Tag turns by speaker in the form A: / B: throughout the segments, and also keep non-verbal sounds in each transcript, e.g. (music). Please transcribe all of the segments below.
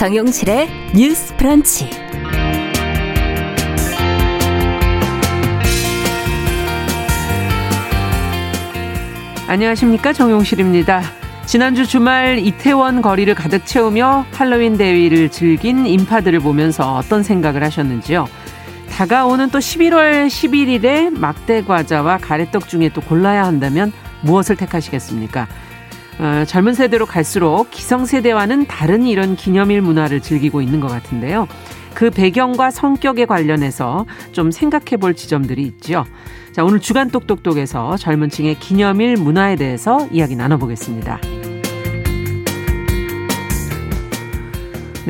A: 정용실의 뉴스 프런치.
B: 안녕하십니까 정용실입니다. 지난주 주말 이태원 거리를 가득 채우며 할로윈 대위를 즐긴 인파들을 보면서 어떤 생각을 하셨는지요? 다가오는 또 11월 11일에 막대 과자와 가래떡 중에 또 골라야 한다면 무엇을 택하시겠습니까? 어, 젊은 세대로 갈수록 기성세대와는 다른 이런 기념일 문화를 즐기고 있는 것 같은데요. 그 배경과 성격에 관련해서 좀 생각해 볼 지점들이 있죠. 자, 오늘 주간 똑똑똑에서 젊은 층의 기념일 문화에 대해서 이야기 나눠보겠습니다.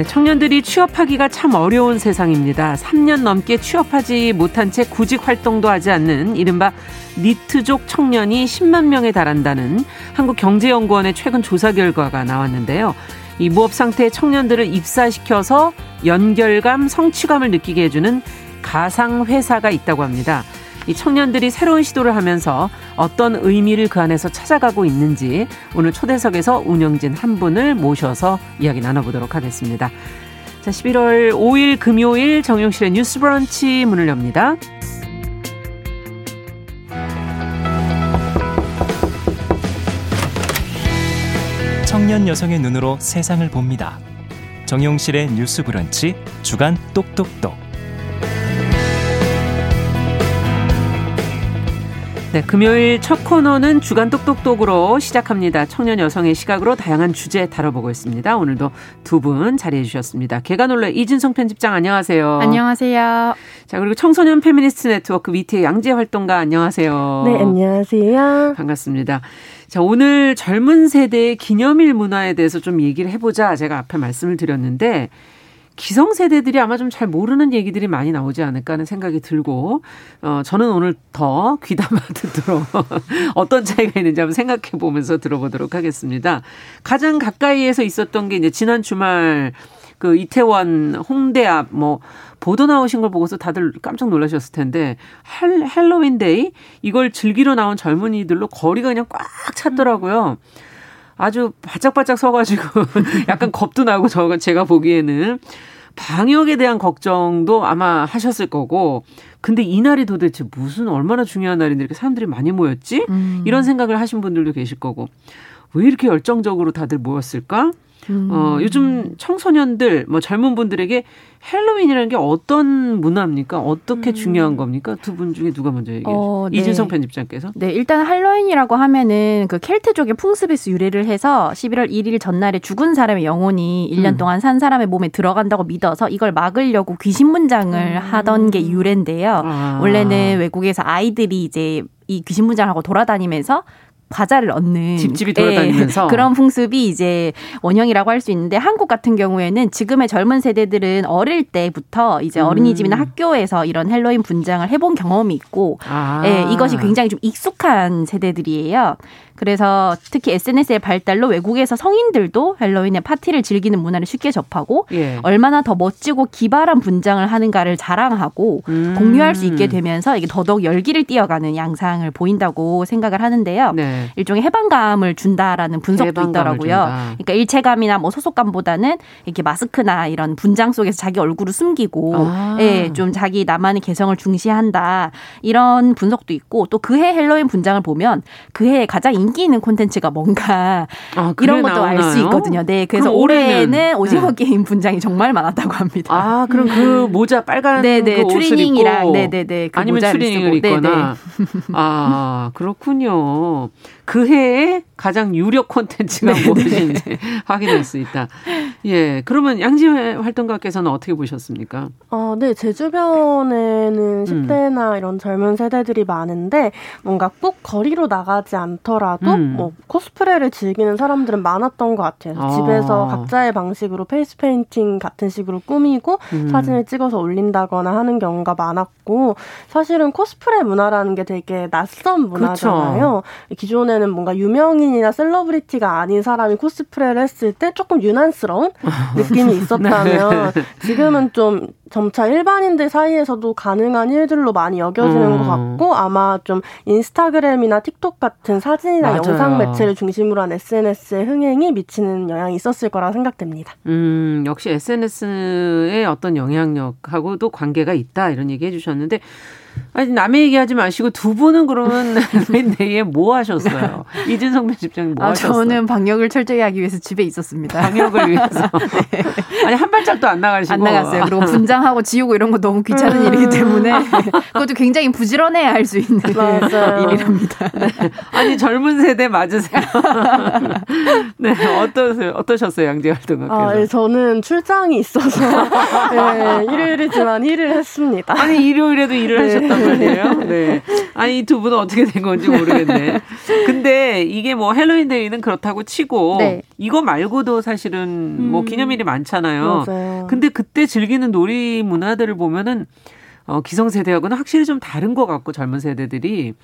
B: 네, 청년들이 취업하기가 참 어려운 세상입니다. 3년 넘게 취업하지 못한 채 구직 활동도 하지 않는 이른바 니트족 청년이 10만 명에 달한다는 한국경제연구원의 최근 조사 결과가 나왔는데요. 이 무업 상태의 청년들을 입사시켜서 연결감, 성취감을 느끼게 해주는 가상 회사가 있다고 합니다. 이 청년들이 새로운 시도를 하면서 어떤 의미를 그 안에서 찾아가고 있는지 오늘 초대석에서 운영진 한 분을 모셔서 이야기 나눠보도록 하겠습니다. 자, 11월 5일 금요일 정용실의 뉴스 브런치 문을 엽니다.
C: 청년 여성의 눈으로 세상을 봅니다. 정용실의 뉴스 브런치 주간 똑똑똑.
B: 네, 금요일 첫 코너는 주간 똑똑똑으로 시작합니다. 청년 여성의 시각으로 다양한 주제 다뤄보고 있습니다. 오늘도 두 분 자리해 주셨습니다. 계간홀로 이진송 편집장 안녕하세요.
D: 안녕하세요.
B: 자, 그리고 청소년 페미니스트 네트워크 위티의 양지 활동가 안녕하세요.
E: 네, 안녕하세요.
B: 반갑습니다. 자, 오늘 젊은 세대의 기념일 문화에 대해서 좀 얘기를 해보자. 제가 앞에 말씀을 드렸는데, 기성세대들이 아마 좀 잘 모르는 얘기들이 많이 나오지 않을까 하는 생각이 들고, 어, 저는 오늘 더 귀담아 듣도록 (laughs) 어떤 차이가 있는지 한번 생각해 보면서 들어보도록 하겠습니다. 가장 가까이에서 있었던 게 이제 지난 주말 그 이태원 홍대 앞 뭐 보도 나오신 걸 보고서 다들 깜짝 놀라셨을 텐데 할, 헬로윈데이 이걸 즐기러 나온 젊은이들로 거리가 그냥 꽉 찼더라고요. 아주 바짝바짝 서가지고 (laughs) 약간 겁도 나고 저 제가 보기에는 방역에 대한 걱정도 아마 하셨을 거고 근데 이날이 도대체 무슨 얼마나 중요한 날인데 이렇게 사람들이 많이 모였지? 음. 이런 생각을 하신 분들도 계실 거고 왜 이렇게 열정적으로 다들 모였을까? 음. 어, 요즘 청소년들, 뭐 젊은 분들에게 헬로윈이라는 게 어떤 문화입니까? 어떻게 음. 중요한 겁니까? 두 분 중에 누가 먼저 얘기해 주세요. 어, 네. 이진송 편집장께서.
D: 네, 일단 할로윈이라고 하면은 그 켈트족의 풍습에서 유래를 해서 11월 1일 전날에 죽은 사람의 영혼이 1년 음. 동안 산 사람의 몸에 들어간다고 믿어서 이걸 막으려고 귀신 분장을 음. 하던 게 유래인데요. 아. 원래는 외국에서 아이들이 이제 이 귀신 분장하고 돌아다니면서 과자를 얻는
B: 집집이 돌아다니면서
D: 네, 그런 풍습이 이제 원형이라고 할 수 있는데 한국 같은 경우에는 지금의 젊은 세대들은 어릴 때부터 이제 어린이집이나 음. 학교에서 이런 헬로윈 분장을 해본 경험이 있고 아. 네, 이것이 굉장히 좀 익숙한 세대들이에요. 그래서 특히 SNS의 발달로 외국에서 성인들도 헬로윈의 파티를 즐기는 문화를 쉽게 접하고 예. 얼마나 더 멋지고 기발한 분장을 하는가를 자랑하고 음. 공유할 수 있게 되면서 이게 더더욱 열기를 띄어가는 양상을 보인다고 생각을 하는데요. 네. 일종의 해방감을 준다라는 분석도 있더라고요. 준다. 그러니까 일체감이나 뭐 소속감보다는 이렇게 마스크나 이런 분장 속에서 자기 얼굴을 숨기고 아. 예, 좀 자기 나만의 개성을 중시한다. 이런 분석도 있고 또 그해 헬로윈 분장을 보면 그해 가장 인기 있는 콘텐츠가 뭔가 아, 이런 것도 알 수 있거든요. 네, 그래서 올해는 오징어 네. 게임 분장이 정말 많았다고 합니다.
B: 아, 그럼 그 모자 빨간 네네, 그
D: 추리닝이랑 네네네
B: 그 아니면 추리닝을 입거나 아 그렇군요. 그 해에 가장 유력 콘텐츠가 네, 무엇인지 네. 확인할 수 있다. 예. 그러면 양지 활동가께서는 어떻게 보셨습니까?
E: 어, 네. 제 주변에는 10대나 음. 이런 젊은 세대들이 많은데 뭔가 꼭 거리로 나가지 않더라도 음. 뭐 코스프레를 즐기는 사람들은 많았던 것 같아요. 아. 집에서 각자의 방식으로 face painting 같은 식으로 꾸미고 음. 사진을 찍어서 올린다거나 하는 경우가 많았고 사실은 코스프레 문화라는 게 되게 낯선 문화잖아요. 그쵸. 기존에는 뭔가 유명인 연예인이나 celebrity가 아닌 사람이 코스프레를 했을 때 조금 유난스러운 (laughs) 느낌이 있었다면 네. 지금은 좀 점차 일반인들 사이에서도 가능한 일들로 많이 여겨지는 음. 것 같고 아마 좀 인스타그램이나 틱톡 같은 사진이나 맞아요. 영상 매체를 중심으로 한 SNS의 흥행이 미치는 영향이 있었을 거라 생각됩니다.
B: 음, 역시 SNS의 어떤 영향력하고도 관계가 있다 이런 얘기 해주셨는데 아니 남의 얘기하지 마시고 두 분은 그러면 (laughs) 내에 뭐 하셨어요? (laughs) 이진성 편집장님 뭐 아, 하셨어요?
D: 저는 방역을 철저히 하기 위해서 집에 있었습니다.
B: 방역을 위해서. (laughs) 네. 아니 한 발짝도 안 나가시고
D: 안 나갔어요. 그리고 분장하고 지우고 이런 거 너무 귀찮은 일이기 때문에 그것도 굉장히 부지런해야 할 수 있는 일이랍니다. 네.
B: 아니 젊은 세대 맞으세요? 네 어떠세요? 어떠셨어요 양재 활동가께서?
E: 아, 예, 저는 출장이 있어서 네, 일요일이지만 일을 했습니다.
B: 아니 일요일에도 일을 네. 하셨 단 말이에요. 네. 아니 이 두 분은 어떻게 된 건지 모르겠네. 근데 이게 뭐 헬로윈 데이는 그렇다고 치고 네. 이거 말고도 사실은 뭐 음. 기념일이 많잖아요. 맞아요. 근데 그때 즐기는 놀이 문화들을 보면은 어 기성세대하고는 확실히 좀 다른 것 같고 젊은 세대들이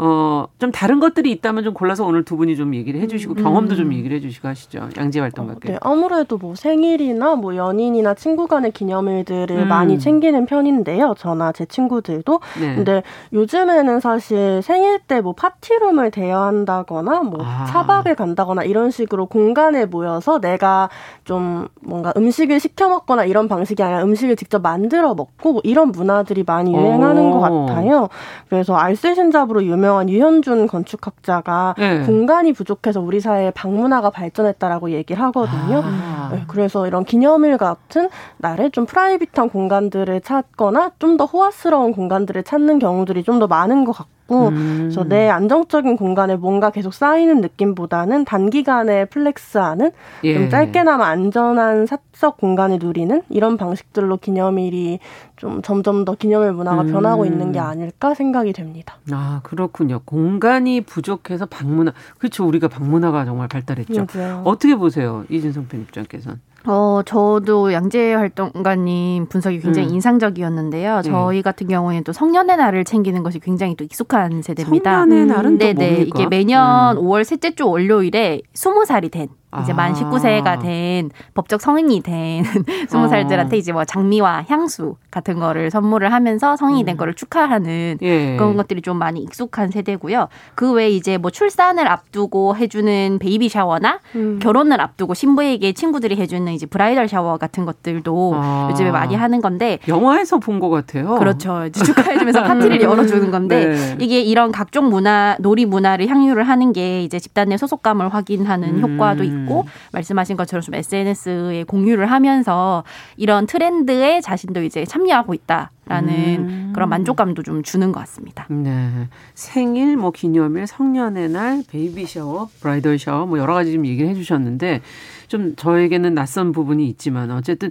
B: 어, 좀 다른 것들이 있다면 좀 골라서 오늘 두 분이 좀 얘기를 해주시고 음. 경험도 좀 얘기를 해주시고 하시죠. 양재 활동가께.
E: 어, 네, 아무래도 뭐 생일이나 뭐 연인이나 친구 간의 기념일들을 음. 많이 챙기는 편인데요. 저나 제 친구들도. 네. 근데 요즘에는 사실 생일 때 뭐 파티룸을 대여한다거나 뭐 아. 차박을 간다거나 이런 식으로 공간에 모여서 내가 좀 뭔가 음식을 시켜 먹거나 이런 방식이 아니라 음식을 직접 만들어 먹고 뭐 이런 문화들이 많이 유행하는 오. 것 같아요. 그래서 알쓸신잡으로 유명 유명한 유현준 건축학자가 네. 공간이 부족해서 우리 사회의 방문화가 발전했다라고 얘기를 하거든요. 아. 네, 그래서 이런 기념일 같은 날에 좀 private한 공간들을 찾거나 좀 더 호화스러운 공간들을 찾는 경우들이 좀 더 많은 것 같고 같고 음. 그래서 내 안정적인 공간에 뭔가 계속 쌓이는 느낌보다는 단기간에 flex하는 예. 좀 짧게나마 안전한 사적 공간을 누리는 이런 방식들로 기념일이 좀 점점 더 기념일 문화가 음. 변하고 있는 게 아닐까 생각이 됩니다.
B: 아 그렇군요. 공간이 부족해서 방문화 그렇죠. 우리가 방문화가 정말 발달했죠.
E: 맞아요.
B: 어떻게 보세요, 이진성 편집장께서는?
D: 어, 저도 양재 활동가님 분석이 굉장히 음. 인상적이었는데요. 네. 저희 같은 경우에는 또 성년의 날을 챙기는 것이 굉장히 또 익숙한 세대입니다.
B: 성년의 날은 음. 또 네네. 뭡니까?
D: 이게 매년 음. 5월 셋째 주 월요일에 20살이 된 이제 아. 만 19세가 된 법적 성인이 된 (laughs) 20살들한테 어. 이제 뭐 장미와 향수 같은 거를 선물을 하면서 성인이 된 음. 거를 축하하는 예. 그런 것들이 좀 많이 익숙한 세대고요. 그 외에 이제 뭐 출산을 앞두고 해주는 baby shower나 음. 결혼을 앞두고 신부에게 친구들이 해주는 이제 bridal shower 같은 것들도 아. 요즘에 많이 하는 건데
B: 영화에서 본 것 같아요.
D: 그렇죠. 축하해주면서 파티를 (laughs) 열어주는 건데 네. 이게 이런 각종 문화 놀이 문화를 향유를 하는 게 이제 집단 내 소속감을 확인하는 음. 효과도 있고 있고 음. 말씀하신 것처럼 좀 SNS에 공유를 하면서 이런 트렌드에 자신도 이제 참여하고 있다 라는 음. 그런 만족감도 좀 주는 것 같습니다.
B: 네. 생일, 뭐 기념일, 성년의 날, baby shower, bridal shower 뭐 여러 가지 좀 얘기를 해 주셨는데 좀 저에게는 낯선 부분이 있지만 어쨌든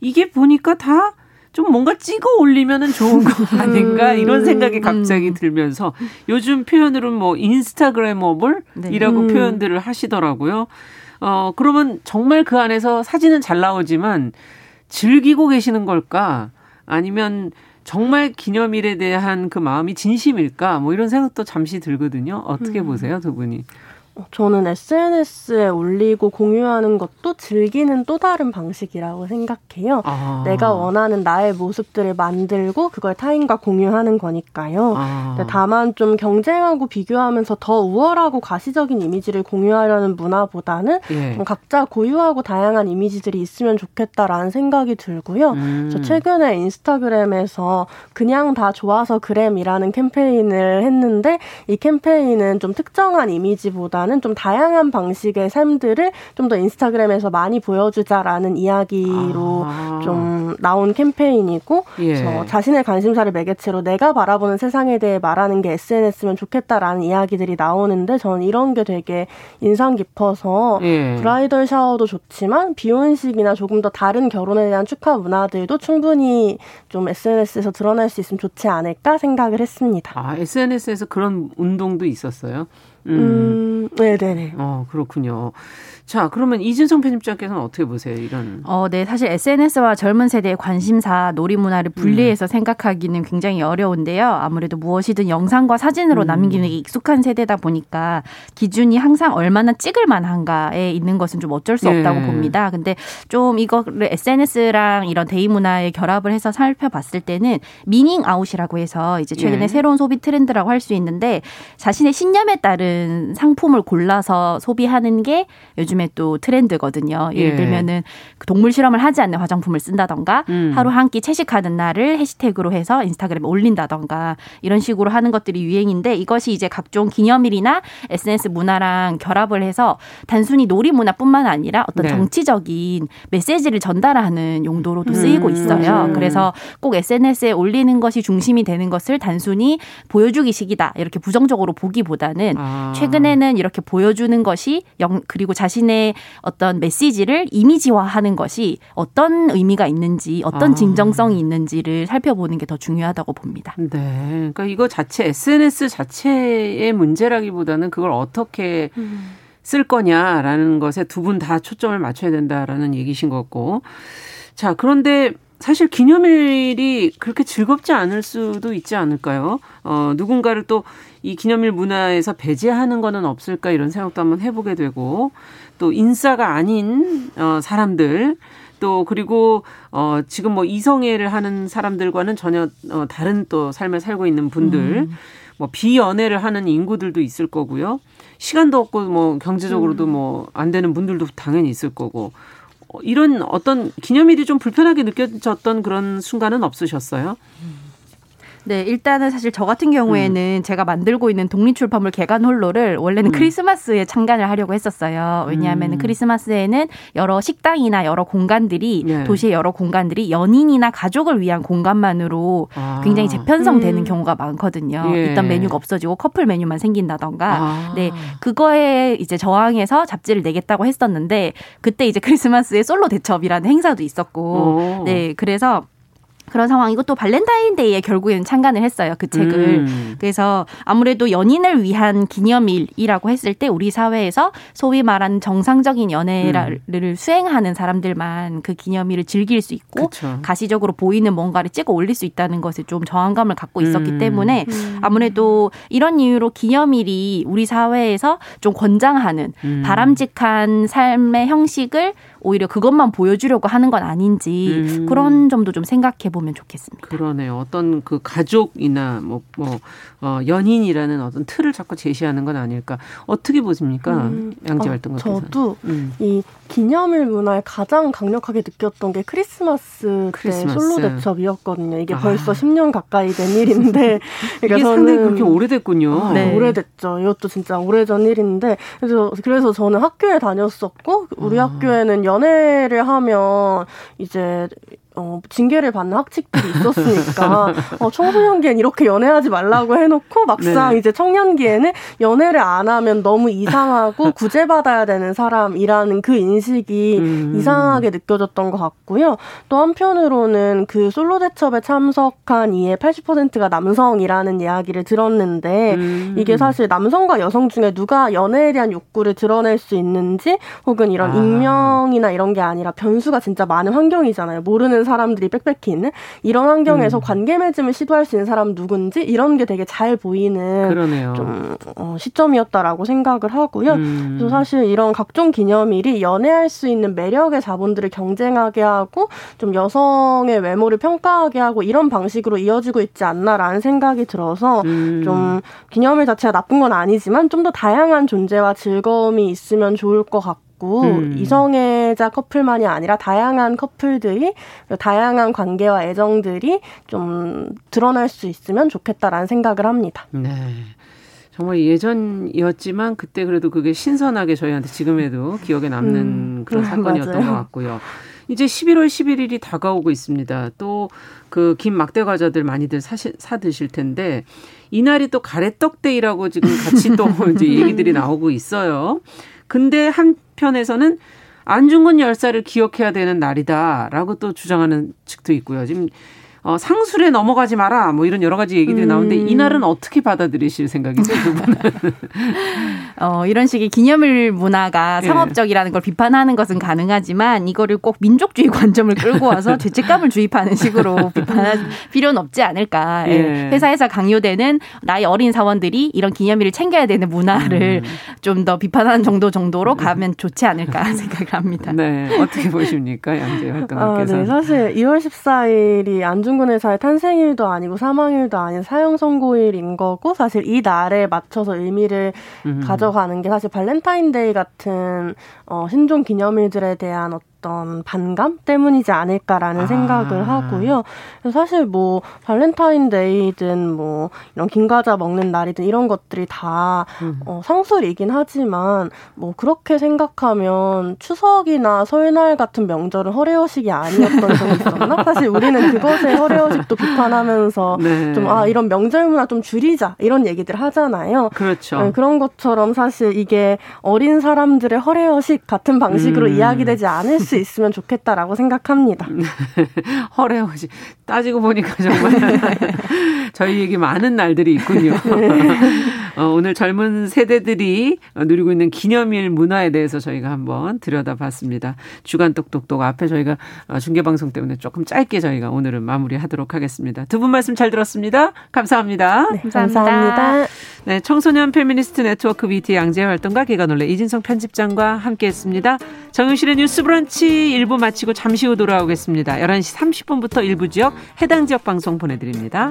B: 이게 보니까 다 좀 뭔가 찍어 올리면은 좋은 거 (laughs) 아닌가 이런 생각이 갑자기 음. 들면서 요즘 표현으로는 뭐 인스타그래머블이라고 네. 음. 표현들을 하시더라고요. 어, 그러면 정말 그 안에서 사진은 잘 나오지만 즐기고 계시는 걸까? 아니면 정말 기념일에 대한 그 마음이 진심일까? 뭐 이런 생각도 잠시 들거든요. 어떻게 음. 보세요, 두 분이?
E: 저는 SNS에 올리고 공유하는 것도 즐기는 또 다른 방식이라고 생각해요. 아. 내가 원하는 나의 모습들을 만들고 그걸 타인과 공유하는 거니까요. 아. 다만 좀 경쟁하고 비교하면서 더 우월하고 가시적인 이미지를 공유하려는 문화보다는 예. 각자 고유하고 다양한 이미지들이 있으면 좋겠다라는 생각이 들고요. 음. 저 최근에 인스타그램에서 그냥 다 좋아서 그램이라는 캠페인을 했는데 이 캠페인은 좀 특정한 이미지보다 보다는 좀 다양한 방식의 삶들을 좀 더 인스타그램에서 많이 보여주자라는 이야기로 아. 좀 나온 캠페인이고 예. 자신의 관심사를 매개체로 내가 바라보는 세상에 대해 말하는 게 SNS면 좋겠다라는 이야기들이 나오는데 저는 이런 게 되게 인상 깊어서 예. 브라이덜 샤워도 좋지만 비혼식이나 조금 더 다른 결혼에 대한 축하 문화들도 충분히 좀 SNS에서 드러날 수 있으면 좋지 않을까 생각을 했습니다.
B: 아, SNS에서 그런 운동도 있었어요?
E: 음, 음 네네네.
B: 어, 그렇군요. 자, 그러면 이진성 편집장께서는 어떻게 보세요? 이런.
D: 어, 네. 사실 SNS와 젊은 세대의 관심사, 놀이 문화를 분리해서 음. 생각하기는 굉장히 어려운데요. 아무래도 무엇이든 영상과 사진으로 음. 남기는 게 익숙한 세대다 보니까 기준이 항상 얼마나 찍을 만한가에 있는 것은 좀 어쩔 수 없다고 네. 봅니다. 근데 좀 이거를 SNS랑 이런 데이 문화에 결합을 해서 살펴봤을 때는 meaning out이라고 해서 이제 최근에 네. 새로운 소비 트렌드라고 할 수 있는데 자신의 신념에 따른 상품을 골라서 소비하는 게 요즘 에 또 트렌드거든요. 예를 예. 들면은 그 동물 실험을 하지 않는 화장품을 쓴다던가 음. 하루 한 끼 채식하는 날을 해시태그로 해서 인스타그램에 올린다던가 이런 식으로 하는 것들이 유행인데 이것이 이제 각종 기념일이나 SNS 문화랑 결합을 해서 단순히 놀이 문화뿐만 아니라 어떤 네. 정치적인 메시지를 전달하는 용도로도 쓰이고 음. 있어요. 음. 그래서 꼭 SNS에 올리는 것이 중심이 되는 것을 단순히 보여주기식이다 이렇게 부정적으로 보기보다는 아. 최근에는 이렇게 보여주는 것이 영 그리고 자신 의 어떤 메시지를 이미지화하는 것이 어떤 의미가 있는지 어떤 아. 진정성이 있는지를 살펴보는 게 더 중요하다고 봅니다.
B: 네. 그러니까 이거 자체 SNS 자체의 문제라기보다는 그걸 어떻게 음. 쓸 거냐라는 것에 두 분 다 초점을 맞춰야 된다라는 얘기신 것 같고. 자, 그런데 사실 기념일이 그렇게 즐겁지 않을 수도 있지 않을까요? 어, 누군가를 또 이 기념일 문화에서 배제하는 거는 없을까 이런 생각도 한번 해보게 되고 또 인싸가 아닌 어, 사람들 또 그리고 어 지금 뭐 이성애를 하는 사람들과는 전혀 어 다른 또 삶을 살고 있는 분들 음. 뭐 비연애를 하는 인구들도 있을 거고요. 시간도 없고 뭐 경제적으로도 음. 뭐안 되는 분들도 당연히 있을 거고 어, 이런 어떤 기념일이 좀 불편하게 느껴졌던 그런 순간은 없으셨어요? 음.
D: 네, 일단은 사실 저 같은 경우에는 음. 제가 만들고 있는 독립출판물 개간 홀로를 원래는 음. 크리스마스에 참관을 하려고 했었어요. 왜냐하면 음. 크리스마스에는 여러 식당이나 여러 공간들이 네. 도시의 여러 공간들이 연인이나 가족을 위한 공간만으로 아. 굉장히 재편성되는 음. 경우가 많거든요. 예. 있던 메뉴가 없어지고 커플 메뉴만 생긴다던가. 아. 네, 그거에 이제 저항해서 잡지를 내겠다고 했었는데 그때 이제 (laughs) 크리스마스에 솔로 대첩이라는 행사도 있었고, 오. 네, 그래서 그런 상황이고 또 발렌타인데이에 결국에는 참관을 했어요 그 책을 음. 그래서 아무래도 연인을 위한 기념일이라고 했을 때 우리 사회에서 소위 말하는 정상적인 연애를 음. 수행하는 사람들만 그 기념일을 즐길 수 있고 그쵸. 가시적으로 보이는 뭔가를 찍어 올릴 수 있다는 것에 좀 저항감을 갖고 있었기 음. 때문에 음. 아무래도 이런 이유로 기념일이 우리 사회에서 좀 권장하는 음. 바람직한 삶의 형식을 오히려 그것만 보여주려고 하는 건 아닌지 음. 그런 점도 좀 생각해 보면 좋겠습니다.
B: 그러네요. 어떤 그 가족이나 뭐, 뭐, 어, 연인이라는 어떤 틀을 자꾸 제시하는 건 아닐까. 어떻게 보십니까? 음. 양지 활동가께서.
E: 어, 저도 음. 이 기념일 문화에 가장 강력하게 느꼈던 게 크리스마스, 크리스마스. 때 솔로 대첩이었거든요. 이게 아. 벌써 10년 가까이 된 일인데. (laughs)
B: 그러니까 이게 상당히 그렇게 오래됐군요.
E: 네. 오래됐죠. 이것도 진짜 오래전 일인데. 그래서, 그래서 저는 학교에 다녔었고, 우리 아. 학교에는 연애를 하면 이제 어, 징계를 받는 학칙들이 있었으니까 (laughs) 어, 청소년기엔 이렇게 연애하지 말라고 해놓고 막상 네. 이제 청년기에는 연애를 안 하면 너무 이상하고 구제받아야 되는 사람이라는 그 인식이 음. 이상하게 느껴졌던 것 같고요. 또 한편으로는 그 솔로 대첩에 참석한 이의 80%가 남성이라는 이야기를 들었는데 음. 이게 사실 남성과 여성 중에 누가 연애에 대한 욕구를 드러낼 수 있는지 혹은 이런 아. 익명이나 이런 게 아니라 변수가 진짜 많은 환경이잖아요. 모르는 사람들이 빽빽히 있는 이런 환경에서 음. 관계 맺음을 시도할 수 있는 사람 누군지 이런 게 되게 잘 보이는 그러네요. 좀 어, 시점이었다라고 생각을 하고요. 음. 그래서 사실 이런 각종 기념일이 연애할 수 있는 매력의 자본들을 경쟁하게 하고 좀 여성의 외모를 평가하게 하고 이런 방식으로 이어지고 있지 않나라는 생각이 들어서 음. 좀 기념일 자체가 나쁜 건 아니지만 좀 더 다양한 존재와 즐거움이 있으면 좋을 것 같고 있고 음. 이성애자 커플만이 아니라 다양한 커플들이 다양한 관계와 애정들이 좀 드러날 수 있으면 좋겠다라는 생각을 합니다.
B: 네. 정말 예전이었지만 그때 그래도 그게 신선하게 저희한테 지금에도 기억에 남는 음. 그런 사건이었던 맞아요. 것 같고요. 이제 11월 11일이 다가오고 있습니다. 또그김 막대 과자들 많이들 사시, 사 드실 텐데 이날이 또 가래떡 데이라고 지금 같이 또 (laughs) 이제 얘기들이 나오고 있어요. 근데 한 편에서는 안중근 열사를 기억해야 되는 날이다라고 또 주장하는 측도 있고요. 지금 어, 상술에 넘어가지 마라 뭐 이런 여러 가지 얘기들이 음. 나오는데 이날은 어떻게 받아들이실 생각이세요, 두 분은? (laughs)
D: 어, 이런 식의 기념일 문화가 예. 상업적이라는 걸 비판하는 것은 가능하지만 이거를 꼭 민족주의 (laughs) 관점을 끌고 와서 죄책감을 주입하는 식으로 (laughs) 비판할 필요는 없지 않을까. 예. 예. 회사에서 강요되는 나이 어린 사원들이 이런 기념일을 챙겨야 되는 문화를 음. 좀더 비판하는 정도 정도로 가면 좋지 않을까 생각을 합니다.
B: 네. 어떻게 보십니까? 양재 활동가께서. 아, 네.
E: 사실 2월 14일이 안중근 의사의 탄생일도 아니고 사망일도 아닌 사형 선고일인 거고 사실 이 날에 맞춰서 의미를 음. 가져가는 게 사실 발렌타인데이 같은 어, 신종 기념일들에 대한 어떤 어떤 반감 때문이지 않을까라는 아. 생각을 하고요. 사실 뭐 발렌타인데이든 뭐 이런 긴 과자 먹는 날이든 이런 것들이 다 음. 어, 상술이긴 하지만 뭐 그렇게 생각하면 추석이나 설날 같은 명절은 허례허식이 아니었던 적이 있었나? (laughs) 사실 우리는 그것에 허례허식도 비판하면서 네. 좀아 이런 명절 문화 좀 줄이자 이런 얘기들 하잖아요.
B: 그렇죠. 네,
E: 그런 것처럼 사실 이게 어린 사람들의 허례허식 같은 방식으로 음. 이야기되지 않을 수 있으면 좋겠다라고 생각합니다. (laughs)
B: 허례허식 따지고 보니까 정말 (laughs) 저희에게 많은 날들이 있군요. 어, 오늘 젊은 세대들이 누리고 있는 기념일 문화에 대해서 저희가 한번 들여다봤습니다. 주간 똑똑똑 앞에 저희가 중계방송 때문에 조금 짧게 저희가 오늘은 마무리하도록 하겠습니다. 두 분 말씀 잘 들었습니다. 감사합니다.
E: 네, 감사합니다.
B: 네, 청소년 페미니스트 네트워크 BT 양재 활동가 기관올레 이진성 편집장과 함께했습니다. 정윤실의 뉴스 브런치 1부 마치고 잠시 후 돌아오겠습니다. 11시 30분부터 일부 지역 해당 지역 방송 보내드립니다.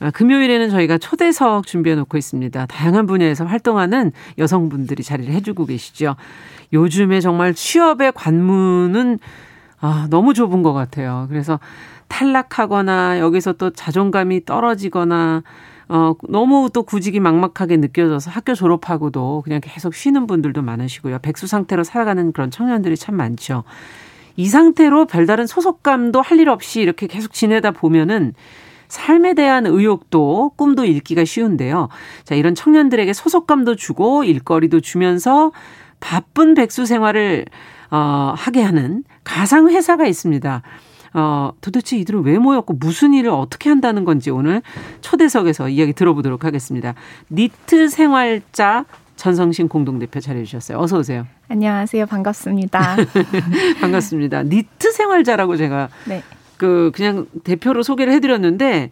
B: 아, 금요일에는 저희가 초대석 준비해 놓고 있습니다. 다양한 분야에서 활동하는 여성분들이 자리를 해주고 계시죠. 요즘에 정말 취업의 관문은 아, 너무 좁은 것 같아요. 그래서 탈락하거나 여기서 또 자존감이 떨어지거나 어, 너무 또 구직이 막막하게 느껴져서 학교 졸업하고도 그냥 계속 쉬는 분들도 많으시고요. 백수 상태로 살아가는 그런 청년들이 참 많죠. 이 상태로 별다른 소속감도 할 일 없이 이렇게 계속 지내다 보면은 삶에 대한 의욕도 꿈도 잃기가 쉬운데요. 자, 이런 청년들에게 소속감도 주고 일거리도 주면서 바쁜 백수 생활을 어, 하게 하는 가상 회사가 있습니다. 어, 도대체 이들은 왜 모였고 무슨 일을 어떻게 한다는 건지 오늘 초대석에서 이야기 들어보도록 하겠습니다. 니트 생활자 전성신 공동대표 잘해주셨어요. 어서 오세요.
F: 안녕하세요. 반갑습니다. (laughs)
B: 반갑습니다. 니트 생활자라고 제가 네. 그 그냥 대표로 소개를 해드렸는데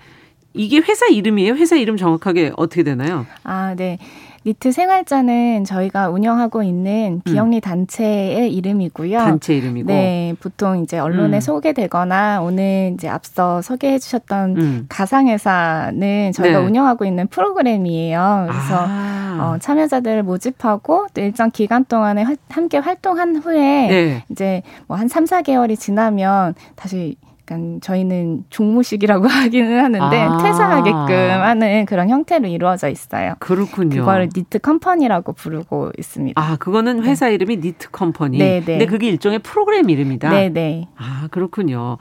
B: 이게 회사 이름이에요? 회사 이름 정확하게 어떻게 되나요?
F: 아, 네. 니트 생활자는 저희가 운영하고 있는 비영리 음. 단체의 이름이고요.
B: 단체 이름이고.
F: 네, 보통 이제 언론에 음. 소개되거나 오늘 이제 앞서 소개해 주셨던 음. 가상회사는 저희가 네. 운영하고 있는 프로그램이에요. 그래서 아. 어, 참여자들을 모집하고 또 일정 기간 동안에 화, 함께 활동한 후에 네. 이제 뭐 한 3, 4개월이 지나면 다시 약간 저희는 종무식이라고 (laughs) 하기는 하는데 아. 퇴사하게끔 하는 그런 형태로 이루어져 있어요.
B: 그렇군요.
F: 그걸 니트 컴퍼니라고 부르고 있습니다.
B: 아, 그거는 네. 회사 네. 이름이 니트 컴퍼니. 네, 네. 근데 그게 일종의 프로그램 이름이다.
F: 네, 네.
B: 아, 그렇군요.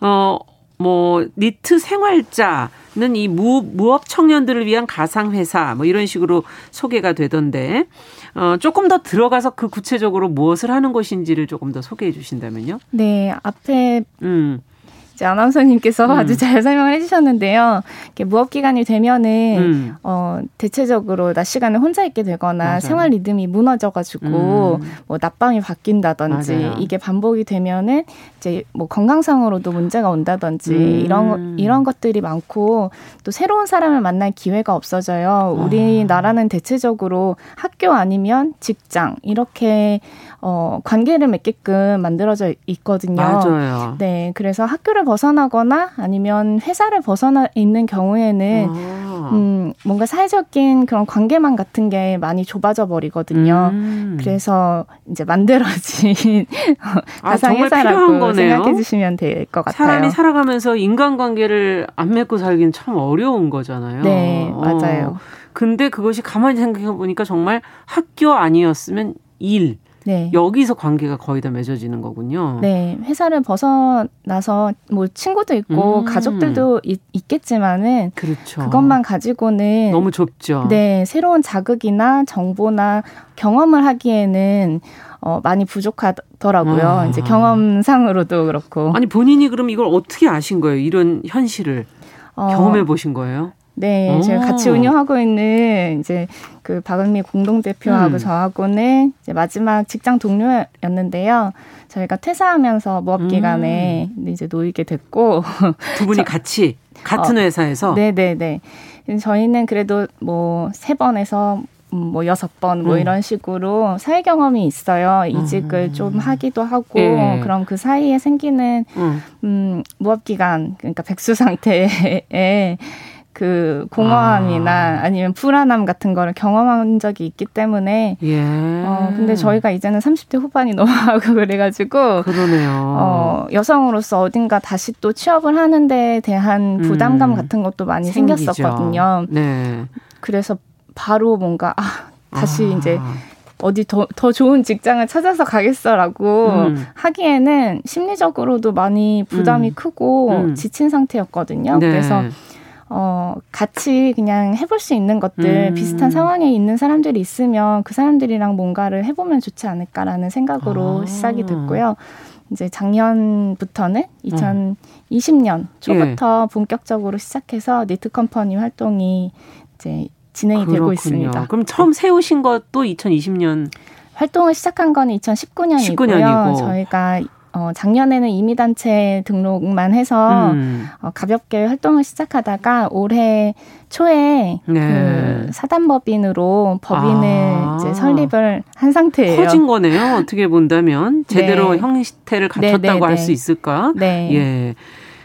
B: 어, 뭐 니트 생활자는 이 무, 무업 청년들을 위한 가상 회사 뭐 이런 식으로 소개가 되던데 어 조금 더 들어가서 그 구체적으로 무엇을 하는 것인지를 조금 더 소개해 주신다면요.
F: 네, 앞에 음. 이제 아나운서님께서 음. 아주 잘 설명을 해주셨는데요. 이렇게 무업 기간이 되면은 음. 어 대체적으로 낮 시간에 혼자 있게 되거나 맞아요. 생활 리듬이 무너져가지고 음. 뭐 낮밤이 바뀐다든지 맞아요. 이게 반복이 되면은 이제 뭐 건강상으로도 문제가 온다든지 음. 이런 이런 것들이 많고 또 새로운 사람을 만날 기회가 없어져요. 아. 우리나라는 대체적으로 학교 아니면 직장 이렇게 어, 관계를 맺게끔 만들어져 있거든요.
B: 맞아요.
F: 네. 그래서 학교를 벗어나거나 아니면 회사를 벗어나 있는 경우에는 아. 음, 뭔가 사회적인 그런 관계망 같은 게 많이 좁아져 버리거든요. 음. 그래서 이제 만들어진 아, 가상 회사라고 생각해 주시면 될 것 같아요.
B: 사람이 살아가면서 인간관계를 안 맺고 살기는 참 어려운 거잖아요.
F: 네, 맞아요. 어.
B: 근데 그것이 가만히 생각해 보니까 정말 학교 아니었으면 일, 네. 여기서 관계가 거의 다 맺어지는 거군요.
F: 네, 회사를 벗어나서 뭐 친구도 있고 음. 가족들도 있, 겠지만은 그렇죠. 그것만 가지고는
B: 너무 좁죠.
F: 네, 새로운 자극이나 정보나 경험을 하기에는 어, 많이 부족하더라고요. 아. 이제 경험상으로도 그렇고.
B: 아니 본인이 그럼 이걸 어떻게 아신 거예요? 이런 현실을 어, 경험해 보신 거예요?
F: 네, 오. 제가 같이 운영하고 있는 이제 그 박은미 공동 대표하고 음. 저하고는 이제 마지막 직장 동료였는데요. 저희가 퇴사하면서 무업 기간에 음. 이제 놓이게 됐고 (laughs)
B: 두 분이 저, 같이 같은 어, 회사에서
F: 네, 네, 네. 저희는 그래도 뭐 세 번에서 음, 뭐 여섯 번뭐 음. 이런 식으로 사회 경험이 있어요. 이직을 음. 좀 하기도 하고 예. 그럼 그 사이에 생기는 음, 음 무업 기간 그러니까 백수 상태에 그 공허함이나 아. 니면 불안함 같은 거를 경험한 적이 있기 때문에 예. 어 근데 저희가 이제는 30대 후반이 넘어가고 (laughs) 그래가지고
B: 그러네요.
F: 어 여성으로서 어딘가 다시 또 취업을 하는데 대한 부담감 음. 같은 것도 많이 생기죠. 생겼었거든요. 네. 그래서 바로 뭔가 아 다시 아. 이제 어디 더, 더 좋은 직장을 찾아서 가겠어라고 음. 하기에는 심리적으로도 많이 부담이 음. 크고 음. 지친 상태였거든요. 네. 그래서 어, 같이 그냥 해볼 수 있는 것들, 음. 비슷한 상황에 있는 사람들이 있으면 그 사람들이랑 뭔가를 해보면 좋지 않을까라는 생각으로 아. 시작이 됐고요. 이제 작년부터는 2020년 초부터 예. 본격적으로 시작해서 니트 컴퍼니 활동이 이제 진행이 그렇군요. 되고 있습니다.
B: 그럼 처음 세우신 것도 2020년
F: 활동을 시작한 거는 2019년이고요. 19년이고. 저희가 어, 작년에는 이미단체 등록만 해서 음. 어, 가볍게 활동을 시작하다가 올해 초에 네. 그 사단법인으로 법인을 아. 이제 설립을 한 상태예요.
B: 커진 거네요. 어떻게 본다면 제대로 네. 형태를 갖췄다고 네, 네 할수 네. 있을까? 네. 예.